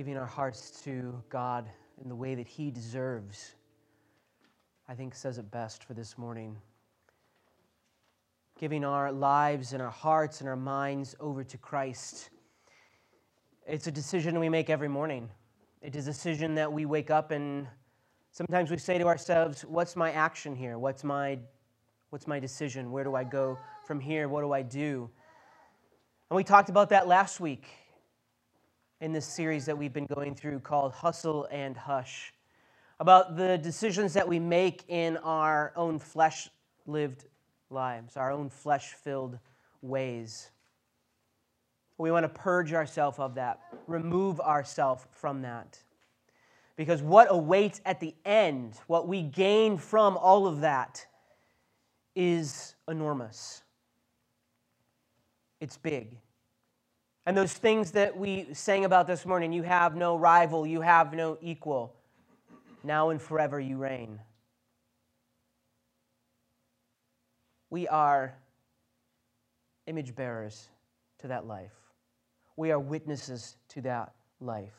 giving our hearts to God in the way that He deserves, I think says it best for this morning. Giving our lives and our hearts and our minds over to Christ. It's a decision we make every morning. It is a decision that we wake up and sometimes we say to ourselves, What's my action here? What's my, what's my decision? Where do I go from here? What do I do? And we talked about that last week in this series that we've been going through called Hustle and Hush about the decisions that we make in our own flesh lived lives, our own flesh filled ways. We want to purge ourselves of that, remove ourselves from that. Because what awaits at the end, what we gain from all of that, is enormous. It's big. And those things that we sang about this morning you have no rival, you have no equal. Now and forever you reign. We are image bearers to that life, we are witnesses to that life.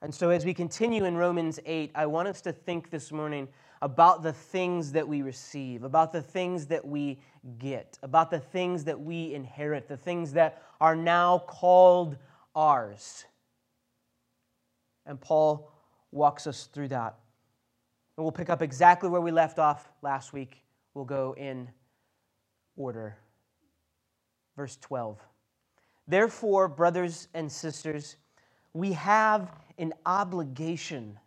And so, as we continue in Romans 8, I want us to think this morning about the things that we receive, about the things that we get, about the things that we inherit, the things that are now called ours. And Paul walks us through that. And we'll pick up exactly where we left off last week. We'll go in order. Verse 12. Therefore, brothers and sisters, we have an obligation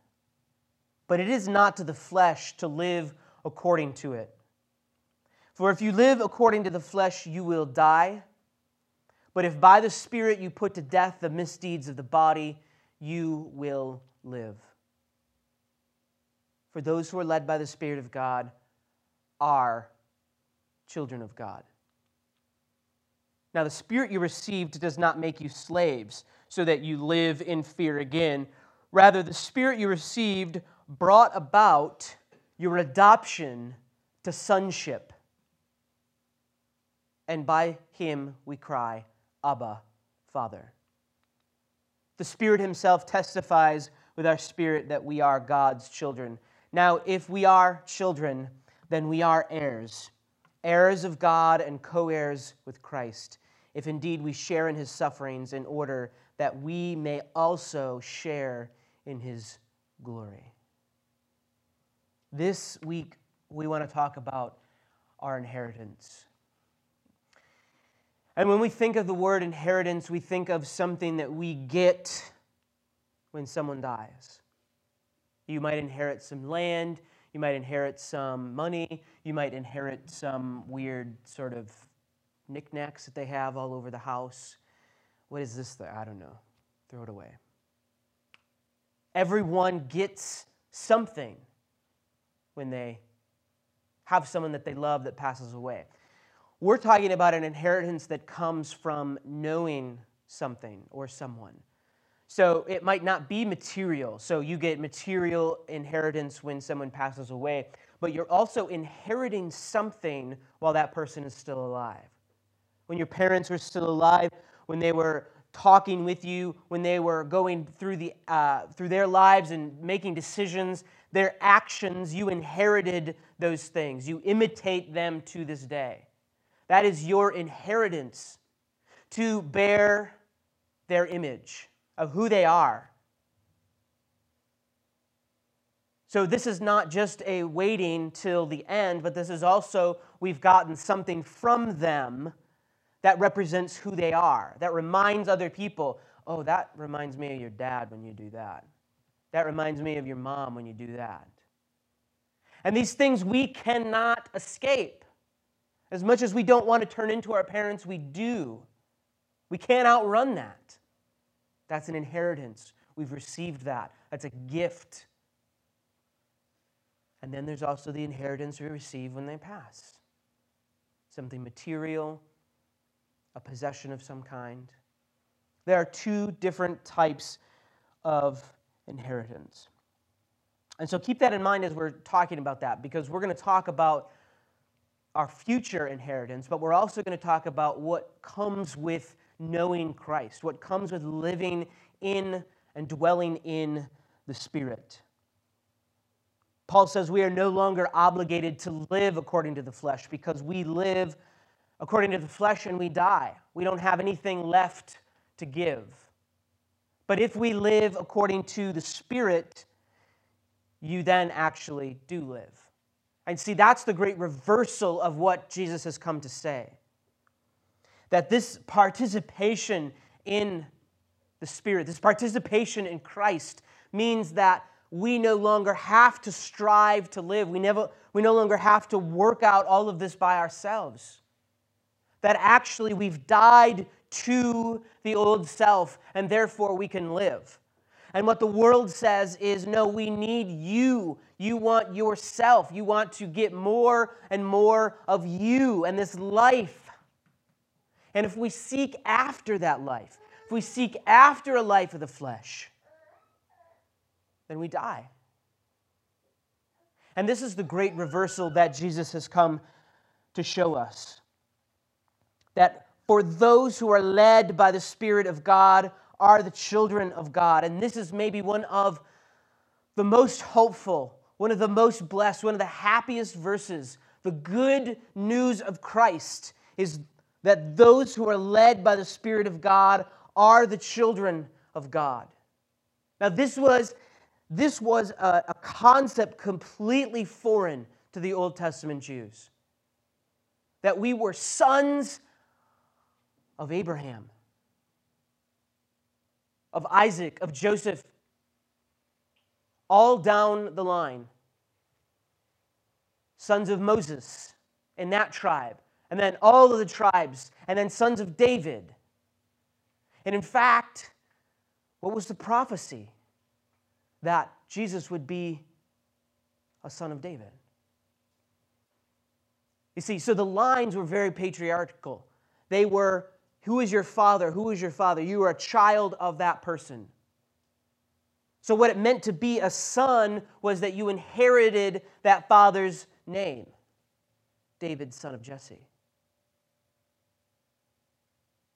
but it is not to the flesh to live according to it. For if you live according to the flesh, you will die. But if by the Spirit you put to death the misdeeds of the body, you will live. For those who are led by the Spirit of God are children of God. Now, the Spirit you received does not make you slaves so that you live in fear again. Rather, the Spirit you received brought about your adoption to sonship. And by him we cry, Abba, Father. The Spirit Himself testifies with our spirit that we are God's children. Now, if we are children, then we are heirs, heirs of God and co heirs with Christ, if indeed we share in His sufferings, in order that we may also share in His glory. This week, we want to talk about our inheritance. And when we think of the word inheritance, we think of something that we get when someone dies. You might inherit some land, you might inherit some money, you might inherit some weird sort of knickknacks that they have all over the house. What is this? I don't know. Throw it away. Everyone gets something when they have someone that they love that passes away. We're talking about an inheritance that comes from knowing something or someone. So it might not be material. So you get material inheritance when someone passes away, but you're also inheriting something while that person is still alive. When your parents were still alive, when they were talking with you, when they were going through, the, uh, through their lives and making decisions, their actions, you inherited those things. You imitate them to this day. That is your inheritance to bear their image of who they are. So, this is not just a waiting till the end, but this is also we've gotten something from them that represents who they are, that reminds other people, oh, that reminds me of your dad when you do that. That reminds me of your mom when you do that. And these things we cannot escape. As much as we don't want to turn into our parents, we do. We can't outrun that. That's an inheritance. We've received that. That's a gift. And then there's also the inheritance we receive when they pass something material, a possession of some kind. There are two different types of inheritance. And so keep that in mind as we're talking about that, because we're going to talk about our future inheritance, but we're also going to talk about what comes with knowing Christ, what comes with living in and dwelling in the Spirit. Paul says we are no longer obligated to live according to the flesh because we live according to the flesh and we die. We don't have anything left to give. But if we live according to the Spirit, you then actually do live. And see, that's the great reversal of what Jesus has come to say. That this participation in the Spirit, this participation in Christ, means that we no longer have to strive to live. We, never, we no longer have to work out all of this by ourselves. That actually we've died to the old self and therefore we can live. And what the world says is no, we need you. You want yourself. You want to get more and more of you and this life. And if we seek after that life, if we seek after a life of the flesh, then we die. And this is the great reversal that Jesus has come to show us. That for those who are led by the Spirit of God are the children of God. And this is maybe one of the most hopeful, one of the most blessed, one of the happiest verses. The good news of Christ is that those who are led by the Spirit of God are the children of God. Now, this was this was a, a concept completely foreign to the Old Testament Jews. That we were sons of Abraham, of Isaac, of Joseph, all down the line. Sons of Moses in that tribe, and then all of the tribes, and then sons of David. And in fact, what was the prophecy? that Jesus would be a son of David. You see, so the lines were very patriarchal. They were, Who is your father? Who is your father? You are a child of that person. So, what it meant to be a son was that you inherited that father's name David, son of Jesse.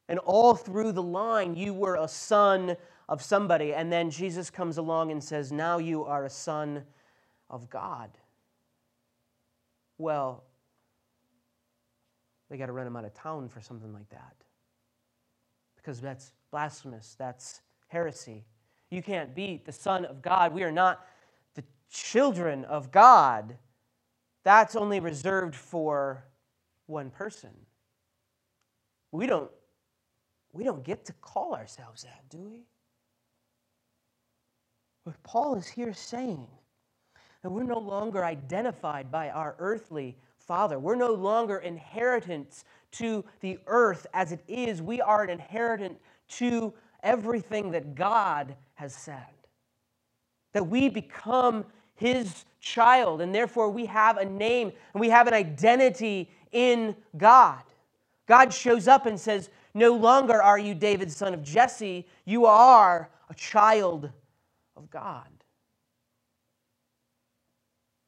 And all through the line, you were a son of somebody. And then Jesus comes along and says, Now you are a son of God. Well, they got to run him out of town for something like that. Because that's blasphemous, that's heresy. You can't be the Son of God. We are not the children of God. That's only reserved for one person. We don't, we don't get to call ourselves that, do we? But Paul is here saying that we're no longer identified by our earthly father. We're no longer inheritance to the earth as it is. We are an inheritant to everything that God has said. That we become his child, and therefore we have a name and we have an identity in God. God shows up and says, No longer are you David, son of Jesse, you are a child of God.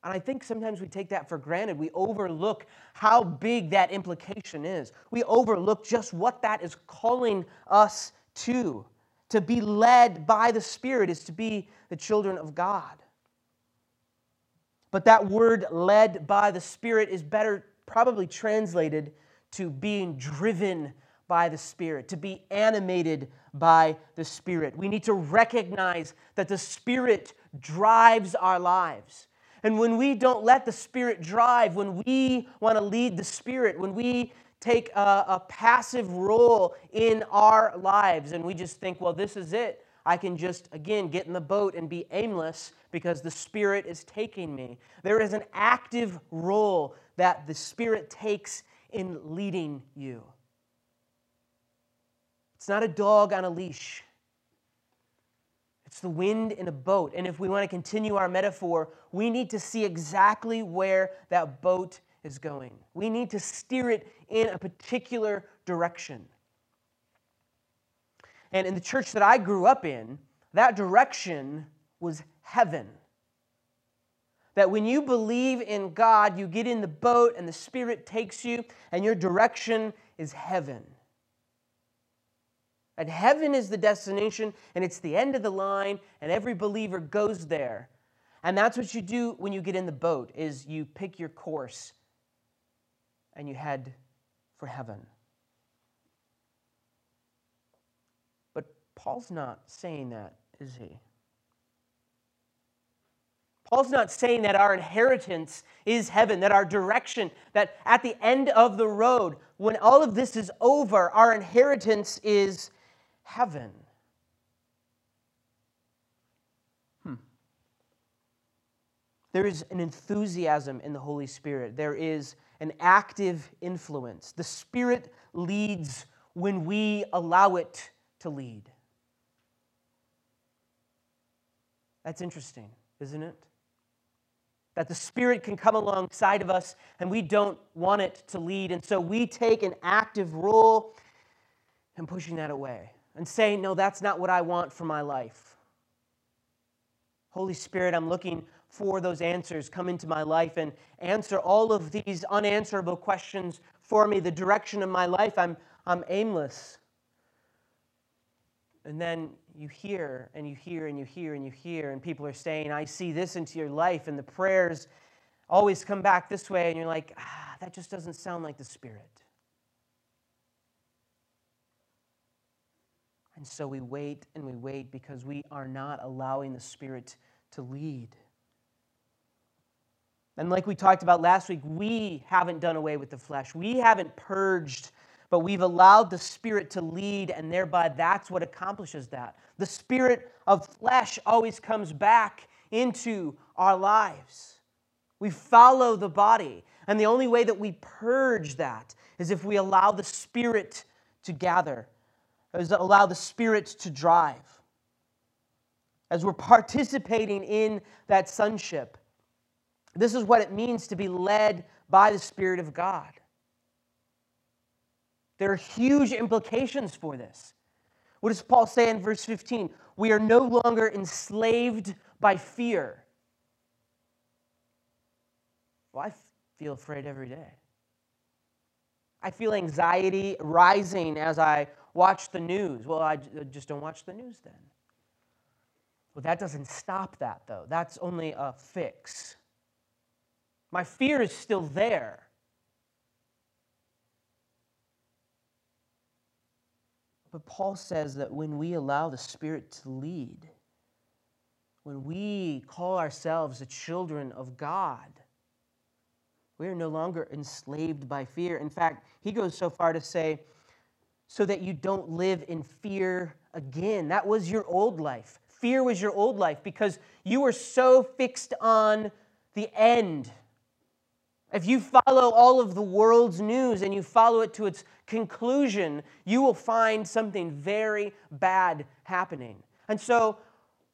And I think sometimes we take that for granted. We overlook how big that implication is. We overlook just what that is calling us to. To be led by the Spirit is to be the children of God. But that word led by the Spirit is better probably translated to being driven by the Spirit, to be animated by the Spirit. We need to recognize that the Spirit drives our lives. And when we don't let the Spirit drive, when we want to lead the Spirit, when we take a, a, passive role in our lives and we just think, well, this is it. I can just, again, get in the boat and be aimless because the Spirit is taking me. There is an active role that the Spirit takes in leading you. It's not a dog on a leash. It's the wind in a boat. And if we want to continue our metaphor, we need to see exactly where that boat is going. We need to steer it in a particular direction. And in the church that I grew up in, that direction was heaven. That when you believe in God, you get in the boat and the Spirit takes you, and your direction is heaven. That heaven is the destination and it's the end of the line and every believer goes there. And that's what you do when you get in the boat is you pick your course and you head for heaven. But Paul's not saying that, is he? Paul's not saying that our inheritance is heaven, that our direction, that at the end of the road, when all of this is over, our inheritance is heaven. Hmm. There is an enthusiasm in the Holy Spirit. There is an active influence. The Spirit leads when we allow it to lead. That's interesting, isn't it? that the Spirit can come alongside of us and we don't want it to lead. And so we take an active role in pushing that away and say, No, that's not what I want for my life. Holy Spirit, I'm looking for those answers. Come into my life and answer all of these unanswerable questions for me. The direction of my life, I'm, I'm aimless. And then you hear and you hear and you hear and you hear, and people are saying, I see this into your life, and the prayers always come back this way, and you're like, ah, that just doesn't sound like the Spirit. And so we wait and we wait because we are not allowing the Spirit to lead. And like we talked about last week, we haven't done away with the flesh. We haven't purged but we've allowed the Spirit to lead, and thereby that's what accomplishes that. The spirit of flesh always comes back into our lives. We follow the body, and the only way that we purge that is if we allow the Spirit to gather, is to allow the Spirit to drive. As we're participating in that sonship, this is what it means to be led by the Spirit of God. There are huge implications for this. What does Paul say in verse 15? We are no longer enslaved by fear. Well, I feel afraid every day. I feel anxiety rising as I watch the news. Well, I just don't watch the news then. Well, that doesn't stop that, though. That's only a fix. My fear is still there. But Paul says that when we allow the Spirit to lead, when we call ourselves the children of God, we are no longer enslaved by fear. In fact, he goes so far to say, so that you don't live in fear again. That was your old life. Fear was your old life because you were so fixed on the end if you follow all of the world's news and you follow it to its conclusion, you will find something very bad happening. And so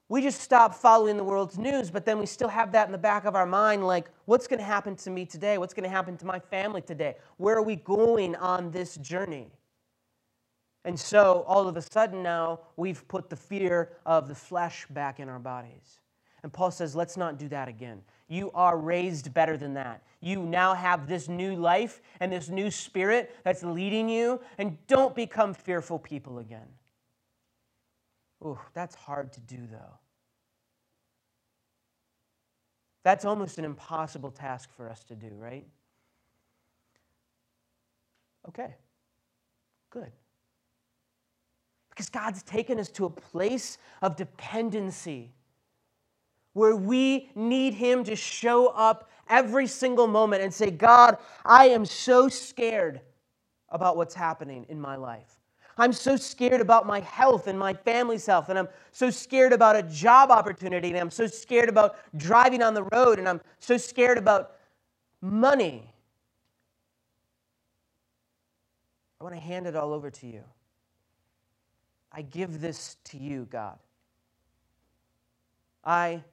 we just stop following the world's news, but then we still have that in the back of our mind like, what's going to happen to me today? What's going to happen to my family today? Where are we going on this journey? And so all of a sudden now we've put the fear of the flesh back in our bodies. And Paul says, let's not do that again. You are raised better than that. You now have this new life and this new spirit that's leading you, and don't become fearful people again. Ooh, that's hard to do, though. That's almost an impossible task for us to do, right? Okay, good. Because God's taken us to a place of dependency where we need Him to show up every single moment and say, God, I am so scared about what's happening in my life. I'm so scared about my health and my family's health, and I'm so scared about a job opportunity, and I'm so scared about driving on the road, and I'm so scared about money. I want to hand it all over to you. I give this to you, God. I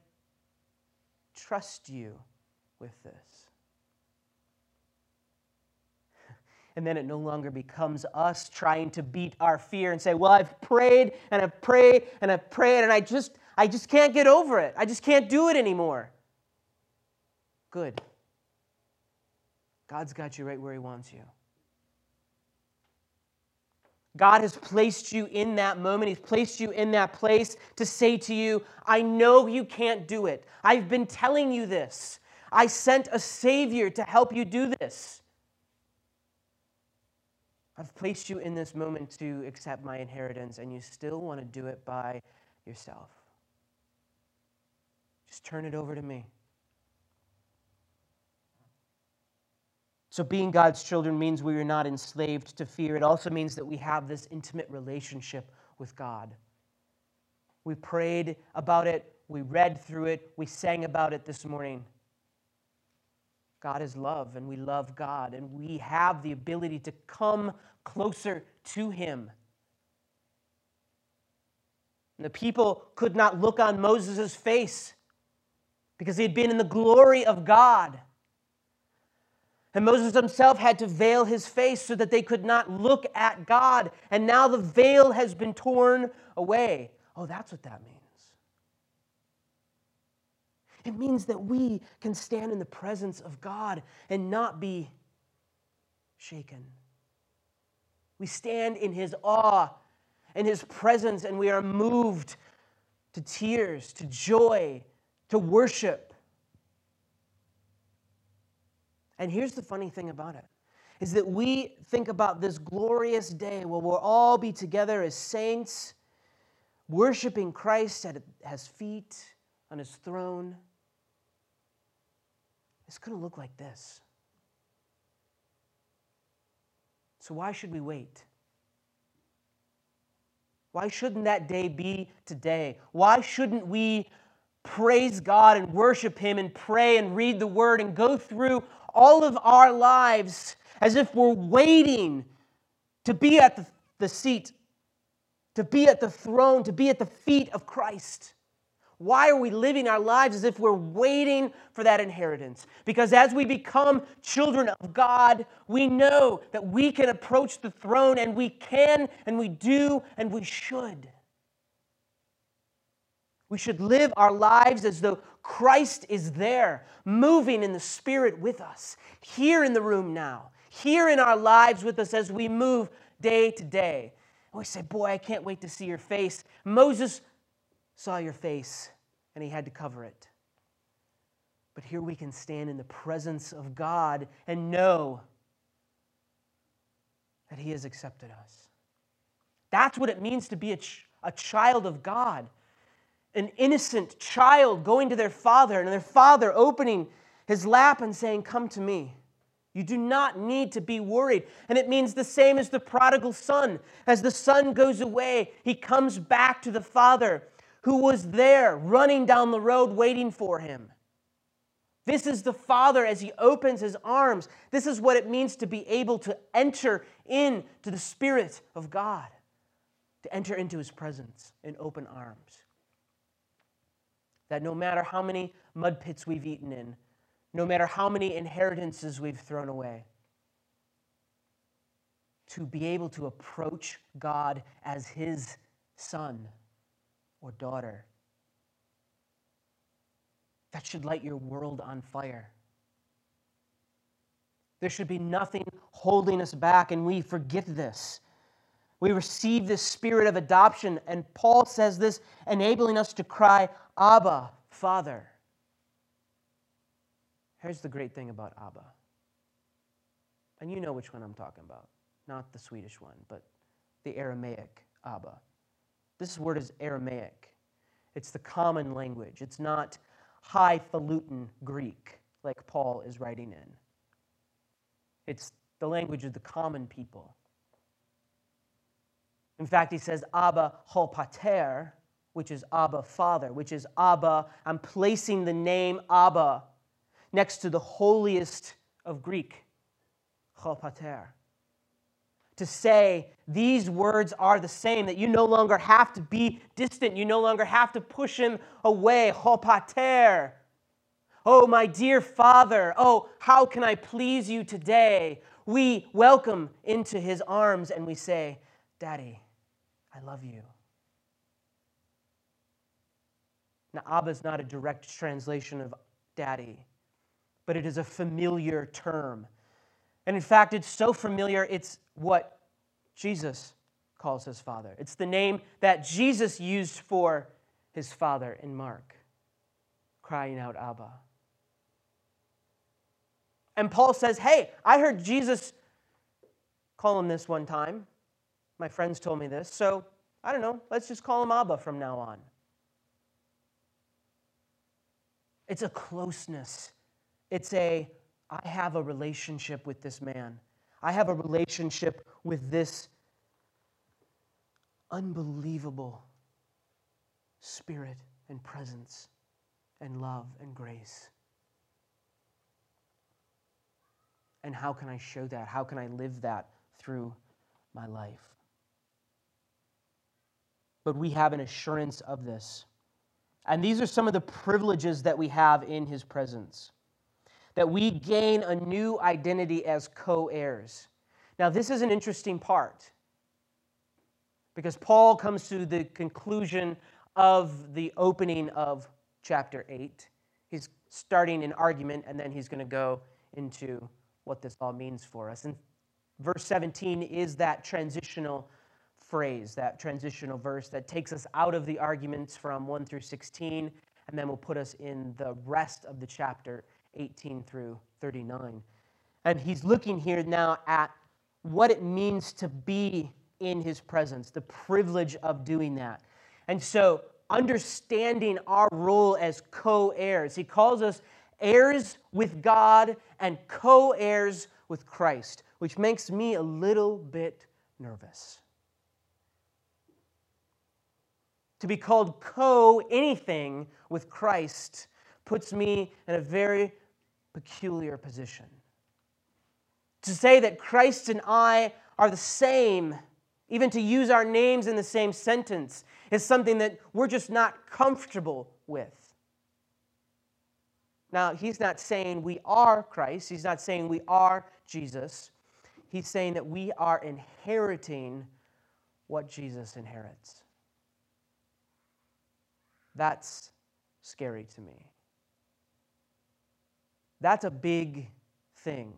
trust you with this. And then it no longer becomes us trying to beat our fear and say, Well, I've prayed and I've prayed and I've prayed and I just, I just can't get over it. I just can't do it anymore. Good. God's got you right where He wants you. God has placed you in that moment. He's placed you in that place to say to you, I know you can't do it. I've been telling you this. I sent a Savior to help you do this. I've placed you in this moment to accept my inheritance, and you still want to do it by yourself. Just turn it over to me. So, being God's children means we are not enslaved to fear. It also means that we have this intimate relationship with God. We prayed about it, we read through it, we sang about it this morning. God is love, and we love God, and we have the ability to come closer to Him. And the people could not look on Moses' face because he had been in the glory of God. And Moses himself had to veil his face so that they could not look at God. And now the veil has been torn away. Oh, that's what that means. It means that we can stand in the presence of God and not be shaken. We stand in his awe and his presence, and we are moved to tears, to joy, to worship. And here's the funny thing about it is that we think about this glorious day where we'll all be together as saints, worshiping Christ at his feet, on his throne. It's going to look like this. So, why should we wait? Why shouldn't that day be today? Why shouldn't we praise God and worship Him and pray and read the Word and go through all of our lives as if we're waiting to be at the, the seat, to be at the throne, to be at the feet of Christ. Why are we living our lives as if we're waiting for that inheritance? Because as we become children of God, we know that we can approach the throne and we can and we do and we should. We should live our lives as though Christ is there, moving in the Spirit with us, here in the room now, here in our lives with us as we move day to day. And we say, Boy, I can't wait to see your face. Moses saw your face and he had to cover it. But here we can stand in the presence of God and know that he has accepted us. That's what it means to be a, ch- a child of God an innocent child going to their father and their father opening his lap and saying, Come to me. You do not need to be worried. And it means the same as the prodigal son. As the son goes away, he comes back to the father who was there running down the road waiting for him. This is the Father as He opens His arms. This is what it means to be able to enter into the Spirit of God, to enter into His presence in open arms that no matter how many mud pits we've eaten in, no matter how many inheritances we've thrown away, to be able to approach God as his son or daughter, that should light your world on fire. There should be nothing holding us back, and we forget this. We receive this spirit of adoption, and Paul says this, enabling us to cry, Abba, Father. Here's the great thing about Abba. And you know which one I'm talking about. Not the Swedish one, but the Aramaic Abba. This word is Aramaic. It's the common language. It's not highfalutin Greek like Paul is writing in. It's the language of the common people. In fact, he says Abba ho pater, which is Abba, Father, which is Abba. I'm placing the name Abba next to the holiest of Greek, Ho Pater. To say these words are the same, that you no longer have to be distant, you no longer have to push him away, Ho Pater. Oh, my dear Father, oh, how can I please you today? We welcome into his arms and we say, Daddy, I love you. Now, Abba is not a direct translation of daddy, but it is a familiar term. And in fact, it's so familiar, it's what Jesus calls his father. It's the name that Jesus used for his father in Mark, crying out, Abba. And Paul says, Hey, I heard Jesus call him this one time. My friends told me this. So I don't know. Let's just call him Abba from now on. It's a closeness. It's a, I have a relationship with this man. I have a relationship with this unbelievable spirit and presence and love and grace. And how can I show that? How can I live that through my life? But we have an assurance of this. And these are some of the privileges that we have in his presence. That we gain a new identity as co heirs. Now, this is an interesting part because Paul comes to the conclusion of the opening of chapter 8. He's starting an argument and then he's going to go into what this all means for us. And verse 17 is that transitional phrase, that transitional verse that takes us out of the arguments from 1 through 16 and then will put us in the rest of the chapter 18 through 39. And he's looking here now at what it means to be in his presence, the privilege of doing that. And so, understanding our role as co heirs, he calls us heirs with God and co heirs with Christ, which makes me a little bit nervous. To be called co anything with Christ puts me in a very peculiar position. To say that Christ and I are the same even to use our names in the same sentence is something that we're just not comfortable with. Now, he's not saying we are Christ, he's not saying we are Jesus. He's saying that we are inheriting what Jesus inherits. That's scary to me. That's a big thing.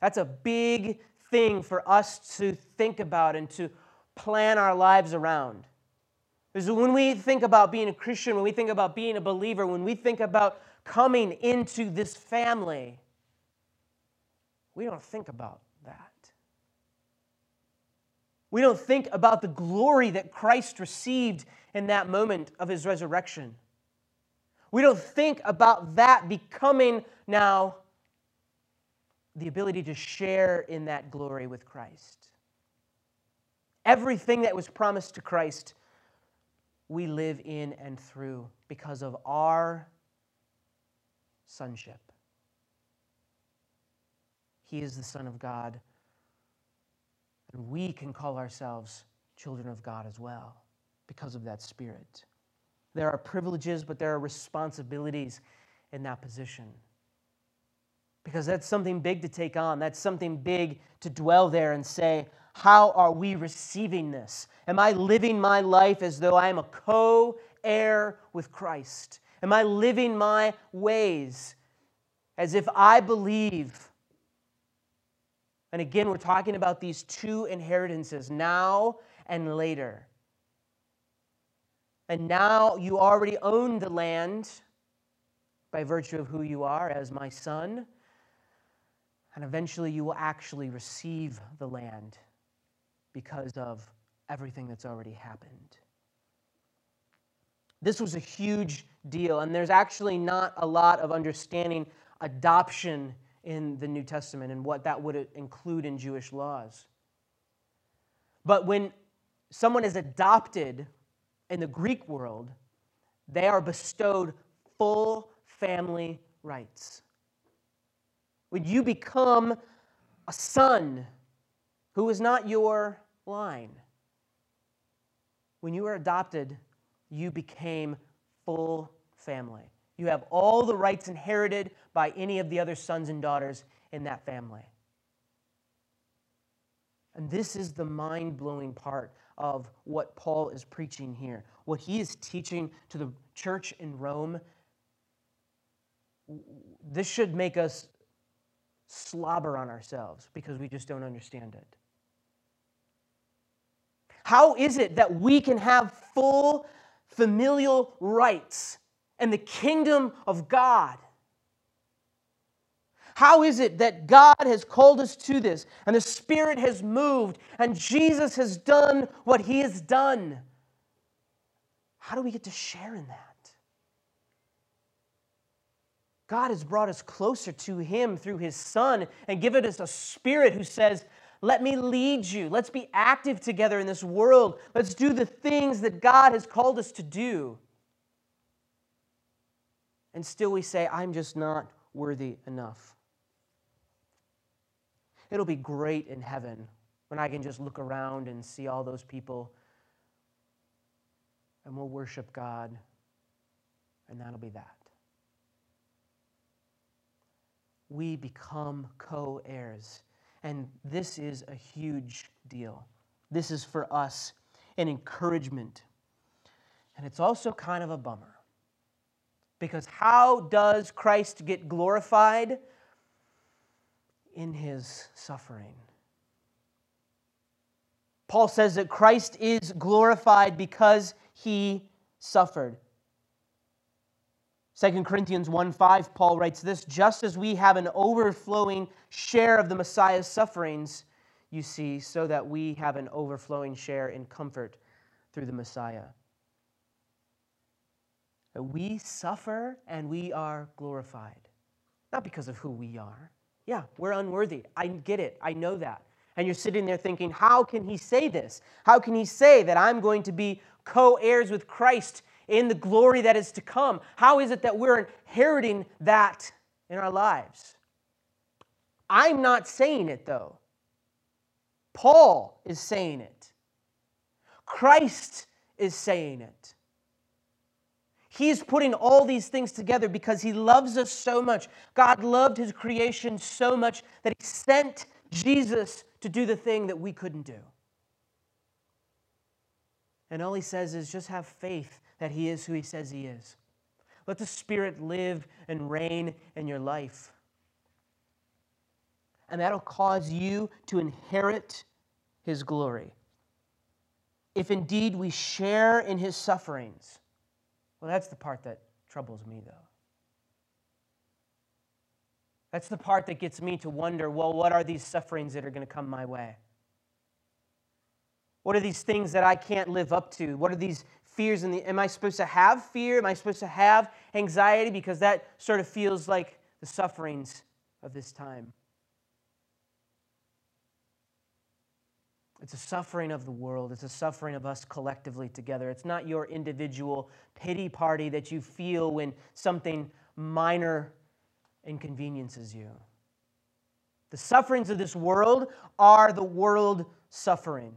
That's a big thing for us to think about and to plan our lives around. Because when we think about being a Christian, when we think about being a believer, when we think about coming into this family, we don't think about that. We don't think about the glory that Christ received in that moment of his resurrection. We don't think about that becoming now the ability to share in that glory with Christ. Everything that was promised to Christ, we live in and through because of our sonship. He is the Son of God, and we can call ourselves children of God as well because of that Spirit. There are privileges, but there are responsibilities in that position because that's something big to take on. That's something big to dwell there and say, How are we receiving this? Am I living my life as though I am a co heir with Christ? Am I living my ways as if I believe? And again, we're talking about these two inheritances now and later. And now you already own the land by virtue of who you are as my son. And eventually you will actually receive the land because of everything that's already happened. This was a huge deal, and there's actually not a lot of understanding adoption in the New Testament and what that would include in Jewish laws. But when someone is adopted in the Greek world, they are bestowed full family rights. When you become a son who is not your line. When you were adopted, you became full family. You have all the rights inherited by any of the other sons and daughters in that family. And this is the mind blowing part of what Paul is preaching here. What he is teaching to the church in Rome, this should make us slobber on ourselves because we just don't understand it. How is it that we can have full familial rights in the kingdom of God? How is it that God has called us to this and the Spirit has moved and Jesus has done what he has done? How do we get to share in that? God has brought us closer to Him through His Son and given us a spirit who says, Let me lead you. Let's be active together in this world. Let's do the things that God has called us to do. And still we say, I'm just not worthy enough. It'll be great in heaven when I can just look around and see all those people and we'll worship God, and that'll be that. we become co heirs. And this is a huge deal. This is for us an encouragement. And it's also kind of a bummer. Because how does Christ get glorified? In his suffering. Paul says that Christ is glorified because he suffered. 2 Corinthians 1 5, Paul writes this just as we have an overflowing share of the Messiah's sufferings, you see, so that we have an overflowing share in comfort through the Messiah. We suffer and we are glorified, not because of who we are. Yeah, we're unworthy. I get it. I know that. And you're sitting there thinking, how can he say this? How can he say that I'm going to be co heirs with Christ in the glory that is to come. How is it that we're inheriting that in our lives? I'm not saying it though. Paul is saying it. Christ is saying it. He's putting all these things together because he loves us so much. God loved his creation so much that he sent Jesus to do the thing that we couldn't do. And all he says is just have faith that He is who He says He is. Let the Spirit live and reign in your life. And that'll cause you to inherit His glory. If indeed we share in His sufferings, well, that's the part that troubles me, though. That's the part that gets me to wonder well, what are these sufferings that are going to come my way? What are these things that I can't live up to? What are these fears in the am I supposed to have fear? Am I supposed to have anxiety? Because that sort of feels like the sufferings of this time. It's a suffering of the world. It's a suffering of us collectively together. It's not your individual pity party that you feel when something minor inconveniences you. The sufferings of this world are the world suffering.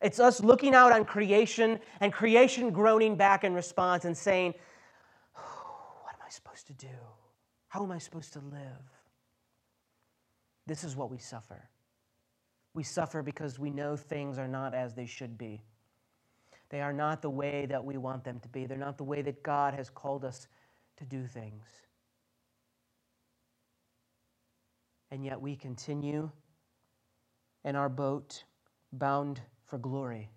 It's us looking out on creation and creation groaning back in response and saying, What am I supposed to do? How am I supposed to live? This is what we suffer. We suffer because we know things are not as they should be. They are not the way that we want them to be. They're not the way that God has called us to do things. And yet we continue in our boat bound for glory.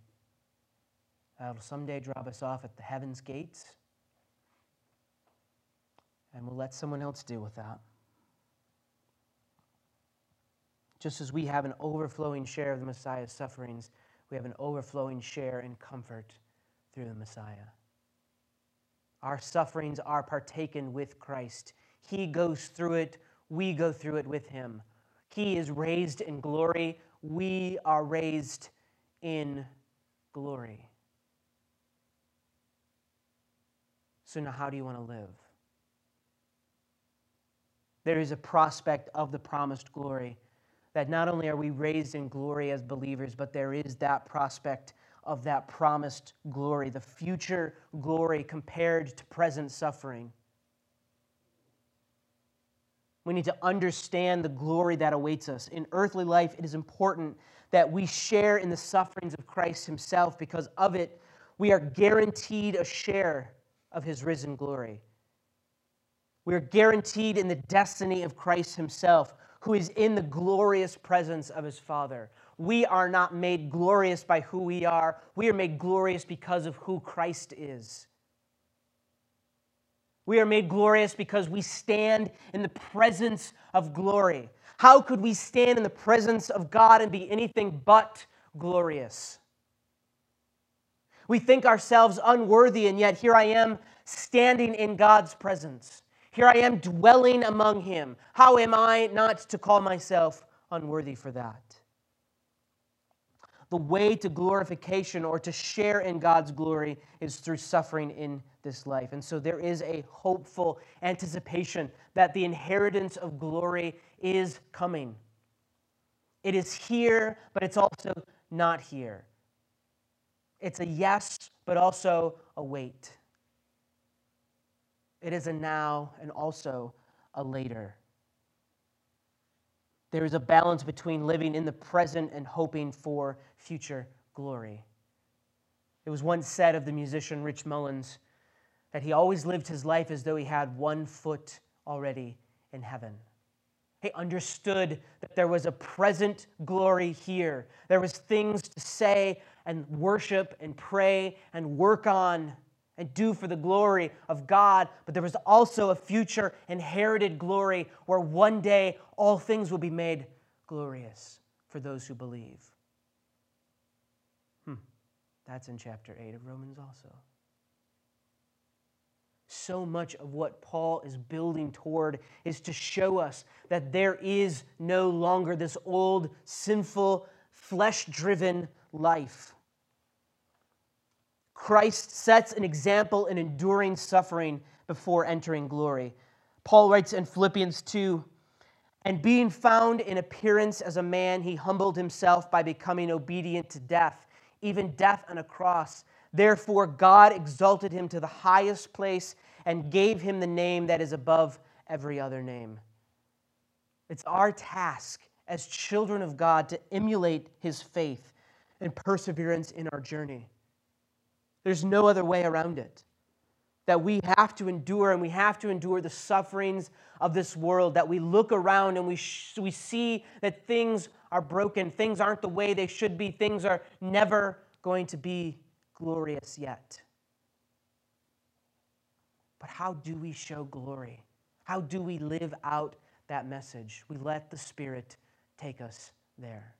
That'll someday drop us off at the heaven's gates, and we'll let someone else deal with that. Just as we have an overflowing share of the Messiah's sufferings, we have an overflowing share in comfort through the Messiah. Our sufferings are partaken with Christ. He goes through it, we go through it with him. He is raised in glory, we are raised in glory. So, now how do you want to live? There is a prospect of the promised glory that not only are we raised in glory as believers, but there is that prospect of that promised glory, the future glory compared to present suffering. We need to understand the glory that awaits us. In earthly life, it is important that we share in the sufferings of Christ Himself because of it, we are guaranteed a share of His risen glory. We are guaranteed in the destiny of Christ Himself, who is in the glorious presence of His Father. we are not made glorious by who we are. We are made glorious because of who Christ is. We are made glorious because we stand in the presence of glory. How could we stand in the presence of God and be anything but glorious? We think ourselves unworthy, and yet here I am standing in God's presence. Here I am dwelling among Him. How am I not to call myself unworthy for that? The way to glorification or to share in God's glory is through suffering in this life. And so there is a hopeful anticipation that the inheritance of glory is coming. It is here, but it's also not here. It's a yes, but also a wait. It is a now and also a later. There is a balance between living in the present and hoping for future glory. It was once said of the musician Rich Mullins that he always lived his life as though he had one foot already in heaven. He understood that there was a present glory here. There was things to say and worship and pray and work on and do for the glory of God, but there was also a future inherited glory where one day all things will be made glorious for those who believe. Hmm. That's in chapter 8 of Romans also. So much of what Paul is building toward is to show us that there is no longer this old, sinful, flesh driven life. Christ sets an example in enduring suffering before entering glory. Paul writes in Philippians 2 And being found in appearance as a man, he humbled himself by becoming obedient to death, even death on a cross. Therefore, God exalted him to the highest place and gave him the name that is above every other name. It's our task as children of God to emulate his faith and perseverance in our journey. There's no other way around it. That we have to endure and we have to endure the sufferings of this world. That we look around and we, sh- we see that things are broken, things aren't the way they should be, things are never going to be glorious yet. But how do we show glory? How do we live out that message? We let the Spirit take us there.